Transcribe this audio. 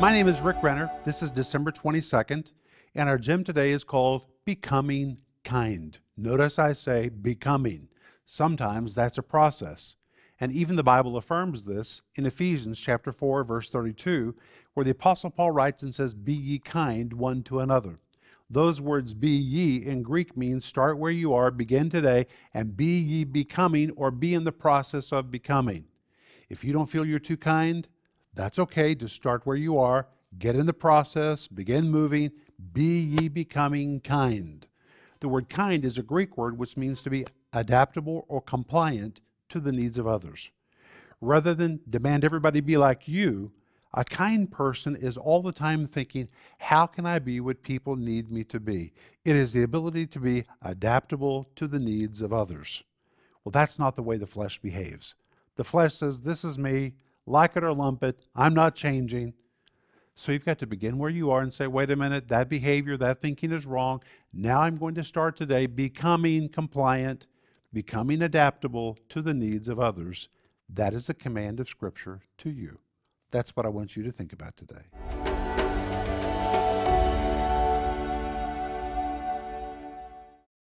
My name is Rick Renner. This is December 22nd, and our gym today is called Becoming Kind. Notice I say becoming. Sometimes that's a process. And even the Bible affirms this in Ephesians chapter 4 verse 32, where the apostle Paul writes and says, "Be ye kind one to another." Those words be ye in Greek means start where you are, begin today, and be ye becoming or be in the process of becoming. If you don't feel you're too kind, that's okay. Just start where you are, get in the process, begin moving, be ye becoming kind. The word kind is a Greek word which means to be adaptable or compliant to the needs of others. Rather than demand everybody be like you, a kind person is all the time thinking, how can I be what people need me to be? It is the ability to be adaptable to the needs of others. Well, that's not the way the flesh behaves. The flesh says, this is me, like it or lump it, I'm not changing. So you've got to begin where you are and say, wait a minute, that behavior, that thinking is wrong. Now I'm going to start today becoming compliant, becoming adaptable to the needs of others. That is a command of Scripture to you. That's what I want you to think about today.